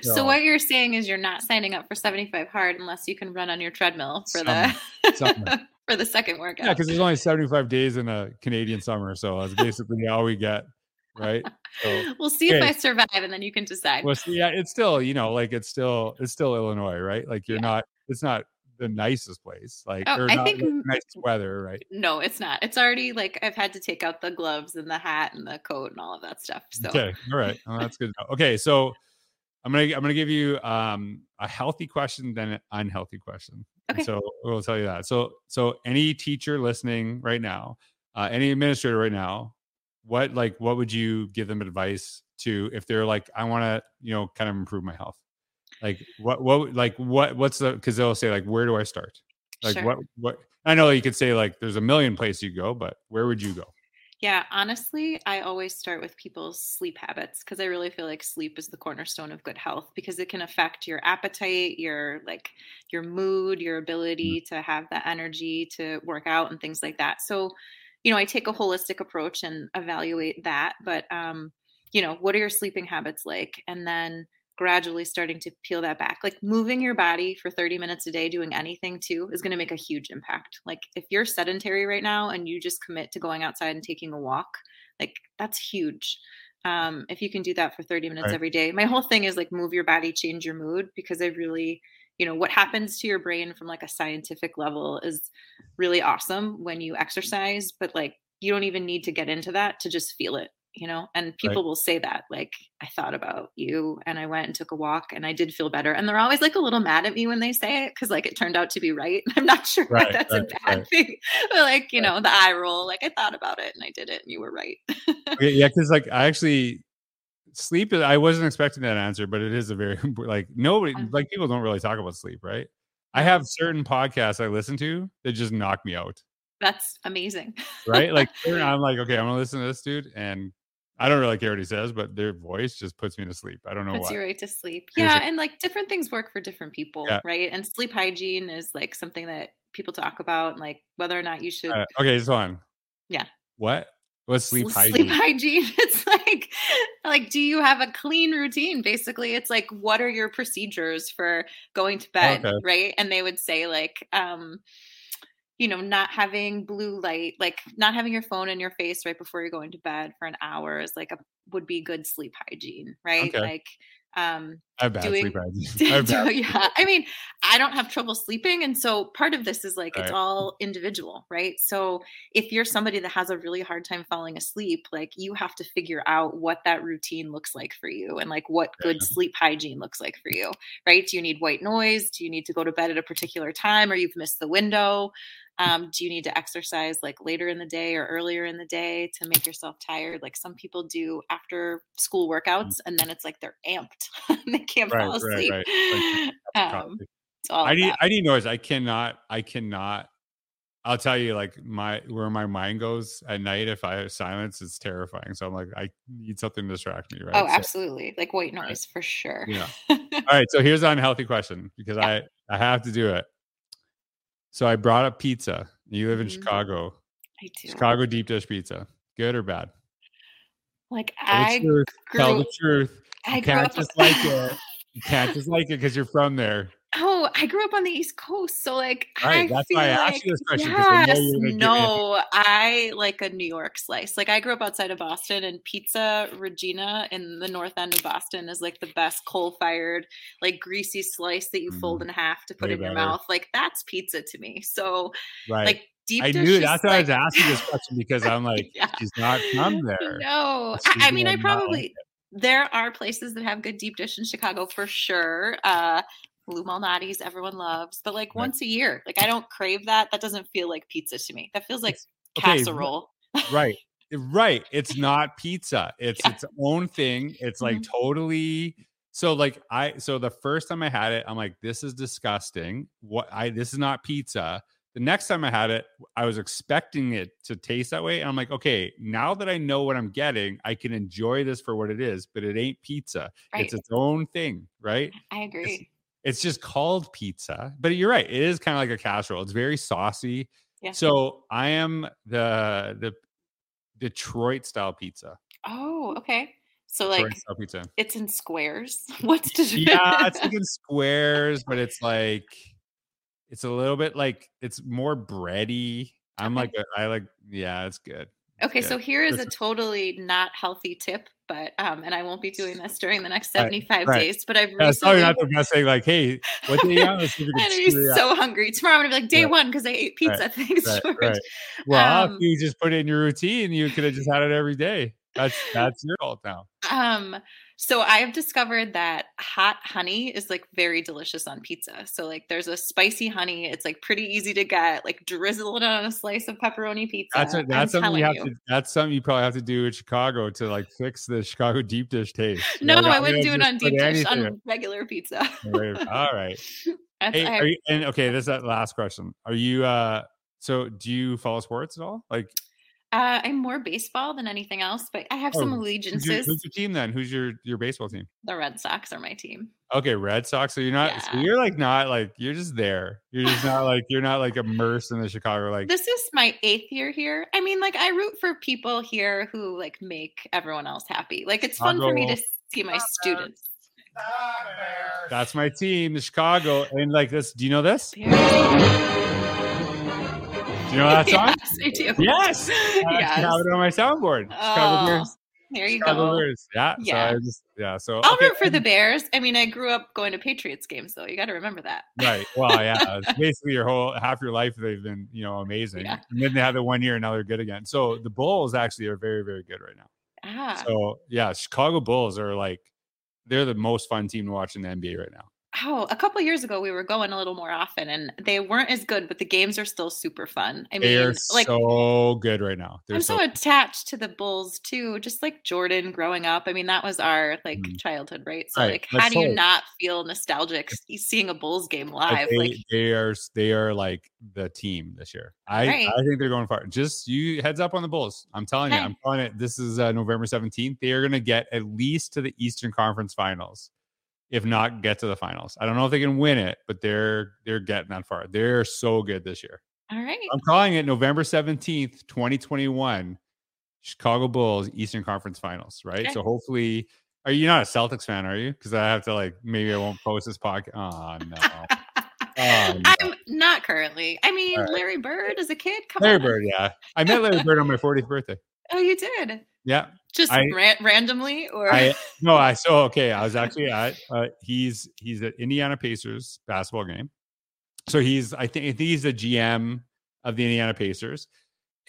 [SPEAKER 2] So,
[SPEAKER 1] So-
[SPEAKER 2] what you're saying is you're not signing up for 75 hard unless you can run on your treadmill for
[SPEAKER 1] Summer.
[SPEAKER 2] the. for the second workout.
[SPEAKER 1] Yeah, because there's only 75 days in a Canadian summer, so that's basically all we get, right? So
[SPEAKER 2] we'll see if. I survive, and then you can decide.
[SPEAKER 1] well, see, yeah, it's still you know like it's still it's still Illinois, right? Like you're
[SPEAKER 2] Yeah.
[SPEAKER 1] not it's not the nicest place, like
[SPEAKER 2] Oh,
[SPEAKER 1] or
[SPEAKER 2] I
[SPEAKER 1] not
[SPEAKER 2] think
[SPEAKER 1] nicest weather, right?
[SPEAKER 2] no, it's not. It's already like I've had to take out the gloves and the hat and the coat and all of that stuff. So
[SPEAKER 1] Okay, all right, well, that's good. Okay, so I'm gonna I'm gonna give you um a healthy question, then an unhealthy question. And
[SPEAKER 2] Okay.
[SPEAKER 1] So we'll tell you that. So so any teacher listening right now, uh, any administrator right now, what like what would you give them advice to if they're like I want to you know kind of improve my health? Like what what like what what's the because they'll say like where do I start? Like
[SPEAKER 2] Sure.
[SPEAKER 1] what what I know you could say like there's a million places you go, but where would you go?
[SPEAKER 2] Yeah, honestly, I always start with people's sleep habits because I really feel like sleep is the cornerstone of good health because it can affect your appetite, your like your mood, your ability to have the energy to work out and things like that. So, you know, I take a holistic approach and evaluate that, but um, you know, what are your sleeping habits like? And then gradually starting to peel that back. Like moving your body for 30 minutes a day, doing anything too, is going to make a huge impact. Like if you're sedentary right now and you just commit to going outside and taking a walk, like that's huge. Um, if you can do that for 30 minutes
[SPEAKER 1] Right.
[SPEAKER 2] every day, my whole thing is like move your body, change your mood because I really, you know, what happens to your brain from like a scientific level is really awesome when you exercise, but like you don't even need to get into that to just feel it you know and people will say that like i thought about you and i went and took a walk and i did feel better and they're always like a little mad at me when they say it because like it turned out to be right i'm not sure
[SPEAKER 1] Right,
[SPEAKER 2] that's a bad
[SPEAKER 1] right.
[SPEAKER 2] thing but like you
[SPEAKER 1] Right.
[SPEAKER 2] know the eye roll like i thought about it and i did it and you were right
[SPEAKER 1] Okay, yeah, because like I actually sleep. I wasn't expecting that answer, but it is a very like nobody like people don't really talk about sleep, right? I have certain podcasts I listen to that just knock me out,
[SPEAKER 2] that's amazing
[SPEAKER 1] right? Like I'm like, okay, I'm gonna listen to this dude, and I don't really care what he says, but their voice just puts me to sleep. I don't know
[SPEAKER 2] puts
[SPEAKER 1] why.
[SPEAKER 2] you right to sleep yeah and like different things work for different people
[SPEAKER 1] Yeah.
[SPEAKER 2] right and sleep hygiene is like something that people talk about and like whether or not you should
[SPEAKER 1] Uh, okay, so on.
[SPEAKER 2] Yeah.
[SPEAKER 1] What? What's sleep hygiene?
[SPEAKER 2] Sleep hygiene. It's like, like, do you have a clean routine? Basically, it's like, what are your procedures for going to bed,
[SPEAKER 1] Okay.
[SPEAKER 2] right? And they would say, like, um, you know, not having blue light, like not having your phone in your face right before you're going to bed for an hour is like a would be good sleep hygiene, right?
[SPEAKER 1] Okay.
[SPEAKER 2] Like, um,
[SPEAKER 1] I have bad sleep
[SPEAKER 2] doing-
[SPEAKER 1] hygiene. I bad-
[SPEAKER 2] yeah. I mean i don't have trouble sleeping and so part of this is like it's all individual right? So if you're somebody that has a really hard time falling asleep like you have to figure out what that routine looks like for you and like what good sleep hygiene looks like for you right? Do you need white noise? Do you need to go to bed at a particular time or you've missed the window? Um, do you need to exercise like later in the day or earlier in the day to make yourself tired? Like some people do after school workouts and then it's like they're amped. They can't
[SPEAKER 1] Right,
[SPEAKER 2] fall
[SPEAKER 1] right,
[SPEAKER 2] asleep
[SPEAKER 1] right.
[SPEAKER 2] um, it's all
[SPEAKER 1] I need. I need noise. I cannot I cannot I'll tell you like my where my mind goes at night if I have silence it's terrifying. So I'm like I need something to distract me, right?
[SPEAKER 2] oh
[SPEAKER 1] So-
[SPEAKER 2] absolutely like white
[SPEAKER 1] Right.
[SPEAKER 2] noise for sure
[SPEAKER 1] Yeah. All right, so here's an unhealthy question because I I have to do it. So I brought up pizza. You live in
[SPEAKER 2] Mhm.
[SPEAKER 1] Chicago.
[SPEAKER 2] I do.
[SPEAKER 1] Chicago deep dish pizza. Good or bad?
[SPEAKER 2] like
[SPEAKER 1] Tell the
[SPEAKER 2] i
[SPEAKER 1] truth. Tell the truth.
[SPEAKER 2] I
[SPEAKER 1] You
[SPEAKER 2] grew
[SPEAKER 1] can't
[SPEAKER 2] up
[SPEAKER 1] just like it. You can't just like it because you're from there.
[SPEAKER 2] Oh, I grew up on the East Coast, so like
[SPEAKER 1] Right,
[SPEAKER 2] I
[SPEAKER 1] that's
[SPEAKER 2] feel
[SPEAKER 1] why I
[SPEAKER 2] like,
[SPEAKER 1] asked you this question, I
[SPEAKER 2] Yes,
[SPEAKER 1] gonna
[SPEAKER 2] no, I like a New York slice. Like I grew up outside of Boston, and Pizza Regina in the north end of Boston is like the best coal-fired, like greasy slice that you fold mm-hmm. in half to put in your mouth. Like that's pizza to me. So
[SPEAKER 1] Right.
[SPEAKER 2] like deep
[SPEAKER 1] I knew that's why I was asking this question because I'm like,
[SPEAKER 2] Yeah.
[SPEAKER 1] she's not from there.
[SPEAKER 2] No, I, I mean, I
[SPEAKER 1] like
[SPEAKER 2] probably there are places that have good deep dish in Chicago for sure. Uh, Lou Malnati's everyone loves, but like
[SPEAKER 1] Right.
[SPEAKER 2] once a year, like I don't crave that. That doesn't feel like pizza to me. That feels like casserole.
[SPEAKER 1] right right it's not pizza it's
[SPEAKER 2] Yeah.
[SPEAKER 1] its own thing it's like totally so like i so the first time i had it i'm like this is disgusting what i this is not pizza the next time I had it, I was expecting it to taste that way. And I'm like, okay, now that I know what I'm getting, I can enjoy this for what it is, but it ain't pizza.
[SPEAKER 2] Right.
[SPEAKER 1] It's its own thing, right?
[SPEAKER 2] I agree.
[SPEAKER 1] It's just called pizza. But you're right. It is kind of like a casserole. It's very saucy.
[SPEAKER 2] Yeah.
[SPEAKER 1] So I am the the Detroit style pizza.
[SPEAKER 2] Oh, okay. So like
[SPEAKER 1] style pizza.
[SPEAKER 2] it's in squares. What's to
[SPEAKER 1] yeah, it's like in squares, but it's like it's a little bit like it's more bready. I'm like I like yeah, it's good. It's
[SPEAKER 2] Okay, so here is a totally not healthy tip, but um, and I won't be doing this during the next 75
[SPEAKER 1] right.
[SPEAKER 2] days, but I've
[SPEAKER 1] Yeah, it's probably not the best thing. Like, hey, what day you on? Let's see if
[SPEAKER 2] I'm gonna be
[SPEAKER 1] screw it up.
[SPEAKER 2] so hungry. Tomorrow I'm gonna be like day
[SPEAKER 1] Yeah.
[SPEAKER 2] one because I ate pizza. Thanks,
[SPEAKER 1] Right,
[SPEAKER 2] George.
[SPEAKER 1] right. Well,
[SPEAKER 2] Um,
[SPEAKER 1] if you just put it in your routine, you could have just had it every day. That's that's your fault now.
[SPEAKER 2] Um, so I've discovered that hot honey is like very delicious on pizza. So like there's a spicy honey. It's like pretty easy to get. Like drizzle it on a slice of pepperoni pizza.
[SPEAKER 1] That's a, that's something you have
[SPEAKER 2] telling
[SPEAKER 1] to. That's something you probably have to do in Chicago to like fix the Chicago deep dish taste.
[SPEAKER 2] No,
[SPEAKER 1] Like,
[SPEAKER 2] I wouldn't do it on deep dish
[SPEAKER 1] anything
[SPEAKER 2] on regular pizza.
[SPEAKER 1] All right. Hey, you, and okay, this is that last question. Are you uh so do you follow sports at all? Like
[SPEAKER 2] Uh, I'm more baseball than anything else, but I have
[SPEAKER 1] Oh,
[SPEAKER 2] some
[SPEAKER 1] who's your,
[SPEAKER 2] allegiances.
[SPEAKER 1] who's your team then? Who's your your baseball team?
[SPEAKER 2] The Red Sox are my team.
[SPEAKER 1] Okay, Red Sox. So you're not so you're like not like you're just there. You're just not like you're not like immersed in the Chicago like
[SPEAKER 2] This is my eighth year here. I mean, like I root for people here who like make everyone else happy. Like it's fun for me to see my students.
[SPEAKER 1] that's my team, the Chicago. And like this, do you know this? You know that song?
[SPEAKER 2] yes, I do.
[SPEAKER 1] Yes. I actually
[SPEAKER 2] Yes.
[SPEAKER 1] have it on my soundboard.
[SPEAKER 2] Oh, There you
[SPEAKER 1] Chicago
[SPEAKER 2] go.
[SPEAKER 1] Bears. Yeah.
[SPEAKER 2] Yeah.
[SPEAKER 1] So I just yeah. So
[SPEAKER 2] I'll
[SPEAKER 1] okay,
[SPEAKER 2] root for the Bears. I mean, I grew up going to Patriots games, though. You got to remember that.
[SPEAKER 1] Right. Well, yeah. It's basically your whole half your life they've been, you know, amazing.
[SPEAKER 2] Yeah.
[SPEAKER 1] And then they have the one year and now they're good again. So the Bulls actually are very, very good right now.
[SPEAKER 2] Ah.
[SPEAKER 1] So yeah, Chicago Bulls are like they're the most fun team to watch in the NBA right now.
[SPEAKER 2] Oh, a couple years ago we were going a little more often, and they weren't as good, but the games are still super fun. I mean,
[SPEAKER 1] they're
[SPEAKER 2] like
[SPEAKER 1] so good right now. They're
[SPEAKER 2] I'm so, attached to the Bulls too, just like Jordan growing up. I mean, that was our like
[SPEAKER 1] Mhm.
[SPEAKER 2] childhood, right? So
[SPEAKER 1] Right,
[SPEAKER 2] like, how do you not feel nostalgic seeing a Bulls game live?
[SPEAKER 1] they,
[SPEAKER 2] Like,
[SPEAKER 1] they are they are like the team this year. I
[SPEAKER 2] Right.
[SPEAKER 1] I think they're going far. Just you heads up on the Bulls. I'm telling you. I'm telling it. This is uh, November 17th. They are going to get at least to the Eastern Conference Finals, if not get to the finals. I don't know if they can win it, but they're they're getting that far. They're so good this year.
[SPEAKER 2] all right,
[SPEAKER 1] I'm calling it November 17th, 2021. Chicago Bulls Eastern Conference Finals, right?
[SPEAKER 2] Okay.
[SPEAKER 1] So hopefully, are you not a Celtics fan? Are you? Because I have to like maybe I won't post this podcast. Oh no, no.
[SPEAKER 2] I'm not currently. I mean,
[SPEAKER 1] right.
[SPEAKER 2] Larry Bird as a kid. Come
[SPEAKER 1] Larry
[SPEAKER 2] on.
[SPEAKER 1] Bird. Yeah, I met Larry Bird on my 40th birthday.
[SPEAKER 2] Oh, you did
[SPEAKER 1] Yeah,
[SPEAKER 2] just
[SPEAKER 1] I-
[SPEAKER 2] ran- randomly, or
[SPEAKER 1] I no, I so okay. I was actually at uh, he's he's at Indiana Pacers basketball game. So he's I think I think he's the GM of the Indiana Pacers.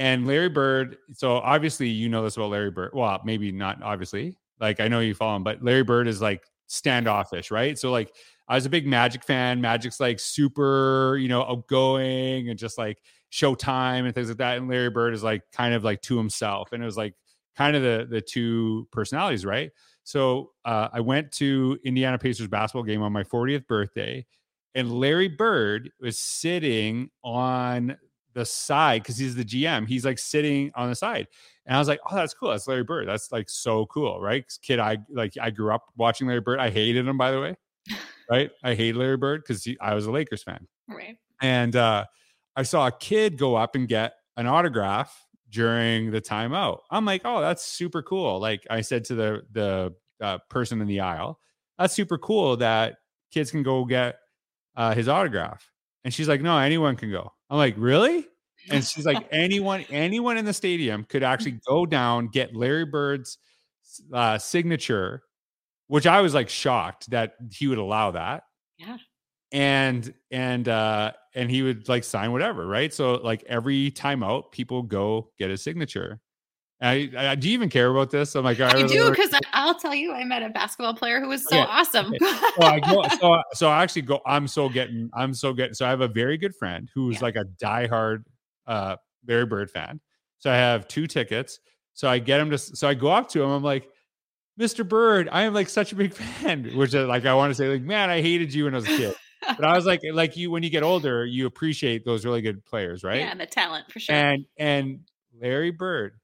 [SPEAKER 1] And Larry Bird, so obviously you know this about Larry Bird. Well, maybe not obviously. Like I know you follow him, but Larry Bird is like standoffish, right? So like I was a big Magic fan. Magic's like super, you know, outgoing and just like Showtime and things like that. And Larry Bird is like kind of like to himself. And it was like kind of the the two personalities, right? So uh, I went to Indiana Pacers basketball game on my 40th birthday, and Larry Bird was sitting on the side because he's the GM. He's like sitting on the side, and I was like, "Oh, that's cool. That's Larry Bird. That's like so cool, right?" Kid, I like I grew up watching Larry Bird. I hated him, by the way, right? I hated Larry Bird because I was a Lakers fan
[SPEAKER 2] right.
[SPEAKER 1] and uh, I saw a kid go up and get an autograph during the timeout. I'm like, oh, that's super cool. Like I said to the the uh, person in the aisle, that's super cool that kids can go get uh, his autograph. And she's like, no, anyone can go. I'm like, really? And she's like, anyone, anyone in the stadium could actually go down, get Larry Bird's uh, signature, which I was like shocked that he would allow that
[SPEAKER 2] Yeah.
[SPEAKER 1] and and uh and he would like sign whatever right so like every timeout people go get his signature I, I do you even care about this i'm like
[SPEAKER 2] I do because I'll tell you, I met a basketball player who was so
[SPEAKER 1] Yeah,
[SPEAKER 2] awesome.
[SPEAKER 1] so I go, so, so I actually go. I'm so getting. I'm so getting. So I have a very good friend who's
[SPEAKER 2] Yeah.
[SPEAKER 1] like a diehard uh Larry Bird fan. So I have two tickets. So I get him to. So I go up to him. I'm like, Mr. Bird, I am like such a big fan. Which is like I want to say like, man, I hated you when I was a kid. But I was like, like you when you get older, you appreciate those really good players, right?
[SPEAKER 2] Yeah, the talent for sure.
[SPEAKER 1] And and Larry Bird,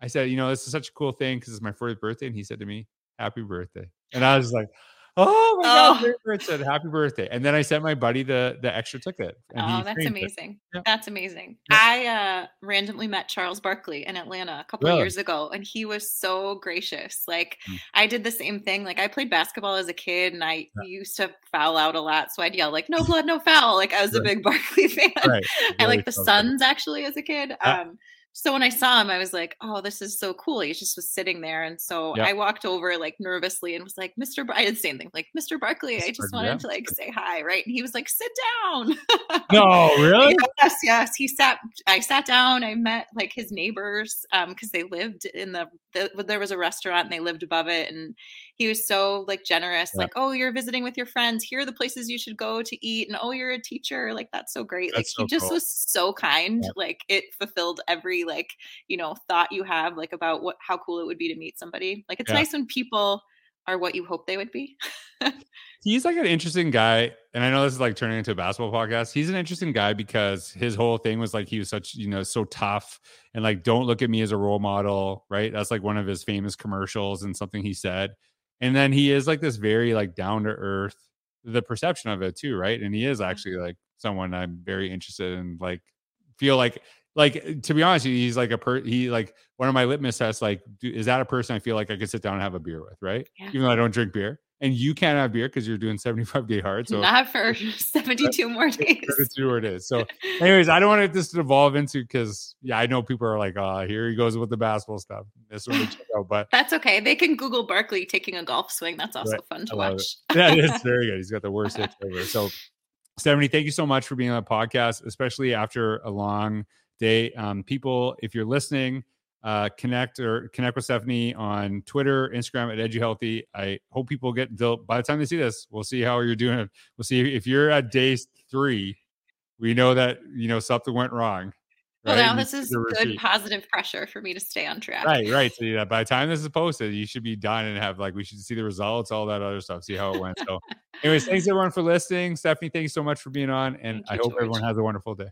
[SPEAKER 1] I said, you know, this is such a cool thing because it's my 40th birthday, and he said to me, "Happy birthday," and I was like. Oh my
[SPEAKER 2] Oh.
[SPEAKER 1] god! Larry said happy birthday, and then I sent my buddy the the extra ticket. And
[SPEAKER 2] Oh, that's amazing.
[SPEAKER 1] Yeah.
[SPEAKER 2] That's amazing.
[SPEAKER 1] Yeah.
[SPEAKER 2] I uh, randomly met Charles Barkley in Atlanta a couple of
[SPEAKER 1] Really?
[SPEAKER 2] years ago, and he was so gracious. Like,
[SPEAKER 1] Mm.
[SPEAKER 2] I did the same thing. Like, I played basketball as a kid, and I
[SPEAKER 1] Yeah.
[SPEAKER 2] used to foul out a lot. So I'd yell, like, no blood, no foul. Like, I was a big Barkley fan.
[SPEAKER 1] Right.
[SPEAKER 2] I like the. Suns actually as a kid.
[SPEAKER 1] Yeah.
[SPEAKER 2] Um, so when I saw him, I was like, "Oh, this is so cool." He just was sitting there, and so
[SPEAKER 1] Yeah.
[SPEAKER 2] I walked over like nervously and was like, "Mr. Bar-, I did the same thing, like Mr. Barkley, I just wanted
[SPEAKER 1] yeah.
[SPEAKER 2] to like say hi, right?" And he was like, "Sit down."
[SPEAKER 1] No, really?
[SPEAKER 2] yes, yes. He sat. I sat down. I met like his neighbors um, because they lived in the, the. There was a restaurant and they lived above it, and he was so like generous.
[SPEAKER 1] Yeah.
[SPEAKER 2] Like, oh, you're visiting with your friends. Here are the places you should go to eat, and oh, you're a teacher. Like that's so great.
[SPEAKER 1] That's
[SPEAKER 2] like
[SPEAKER 1] so
[SPEAKER 2] he just
[SPEAKER 1] cool.
[SPEAKER 2] was so kind.
[SPEAKER 1] Yeah.
[SPEAKER 2] Like it fulfilled every like you know thought you have like about what how cool it would be to meet somebody. Like it's
[SPEAKER 1] Yeah.
[SPEAKER 2] nice when people are what you hope they would be.
[SPEAKER 1] He's like an interesting guy. And I know this is like turning into a basketball podcast. He's an interesting guy because his whole thing was like he was such, you know, so tough and like, don't look at me as a role model. Right. That's like one of his famous commercials and something he said. And then he is like this very like down to earth, the perception of it too. Right. And he is mm-hmm. actually like someone I'm very interested in, like, feel like, like eh, to be honest, he's like a per he like one of my litmus tests. Like, do, is that a person I feel like I could sit down and have a beer with, right?
[SPEAKER 2] Yeah.
[SPEAKER 1] Even though I don't drink beer, and you can't have beer because you're doing 75 day hard. So
[SPEAKER 2] Not for 72 more days.
[SPEAKER 1] it's true what it is. So, anyways, I don't want this to evolve into because yeah, I know people are like, oh, here he goes with the basketball stuff. This one, out. but
[SPEAKER 2] That's okay. They can Google Barkley taking a golf swing. That's also
[SPEAKER 1] Right.
[SPEAKER 2] fun to
[SPEAKER 1] I love it.
[SPEAKER 2] watch.
[SPEAKER 1] yeah, it's very good. He's got the worst hits ever. So, Stephanie, thank you so much for being on the podcast, especially after a long day. Um, people, if you're listening, uh, connect or connect with Stephanie on Twitter, Instagram at EduHealthy. I hope people get they'll- by the time they see this, we'll see how you're doing. We'll see if you're at day three. We know that you know something went wrong.
[SPEAKER 2] Well, now this is good
[SPEAKER 1] repeat.
[SPEAKER 2] positive pressure for me to stay on track.
[SPEAKER 1] Right, right. So yeah, by the time this is posted, you should be done and have like we should see the results, all that other stuff, see how it went. So, anyways, thanks everyone for listening. Stephanie, thanks so much for being on, and I hope
[SPEAKER 2] George.
[SPEAKER 1] everyone has a wonderful day.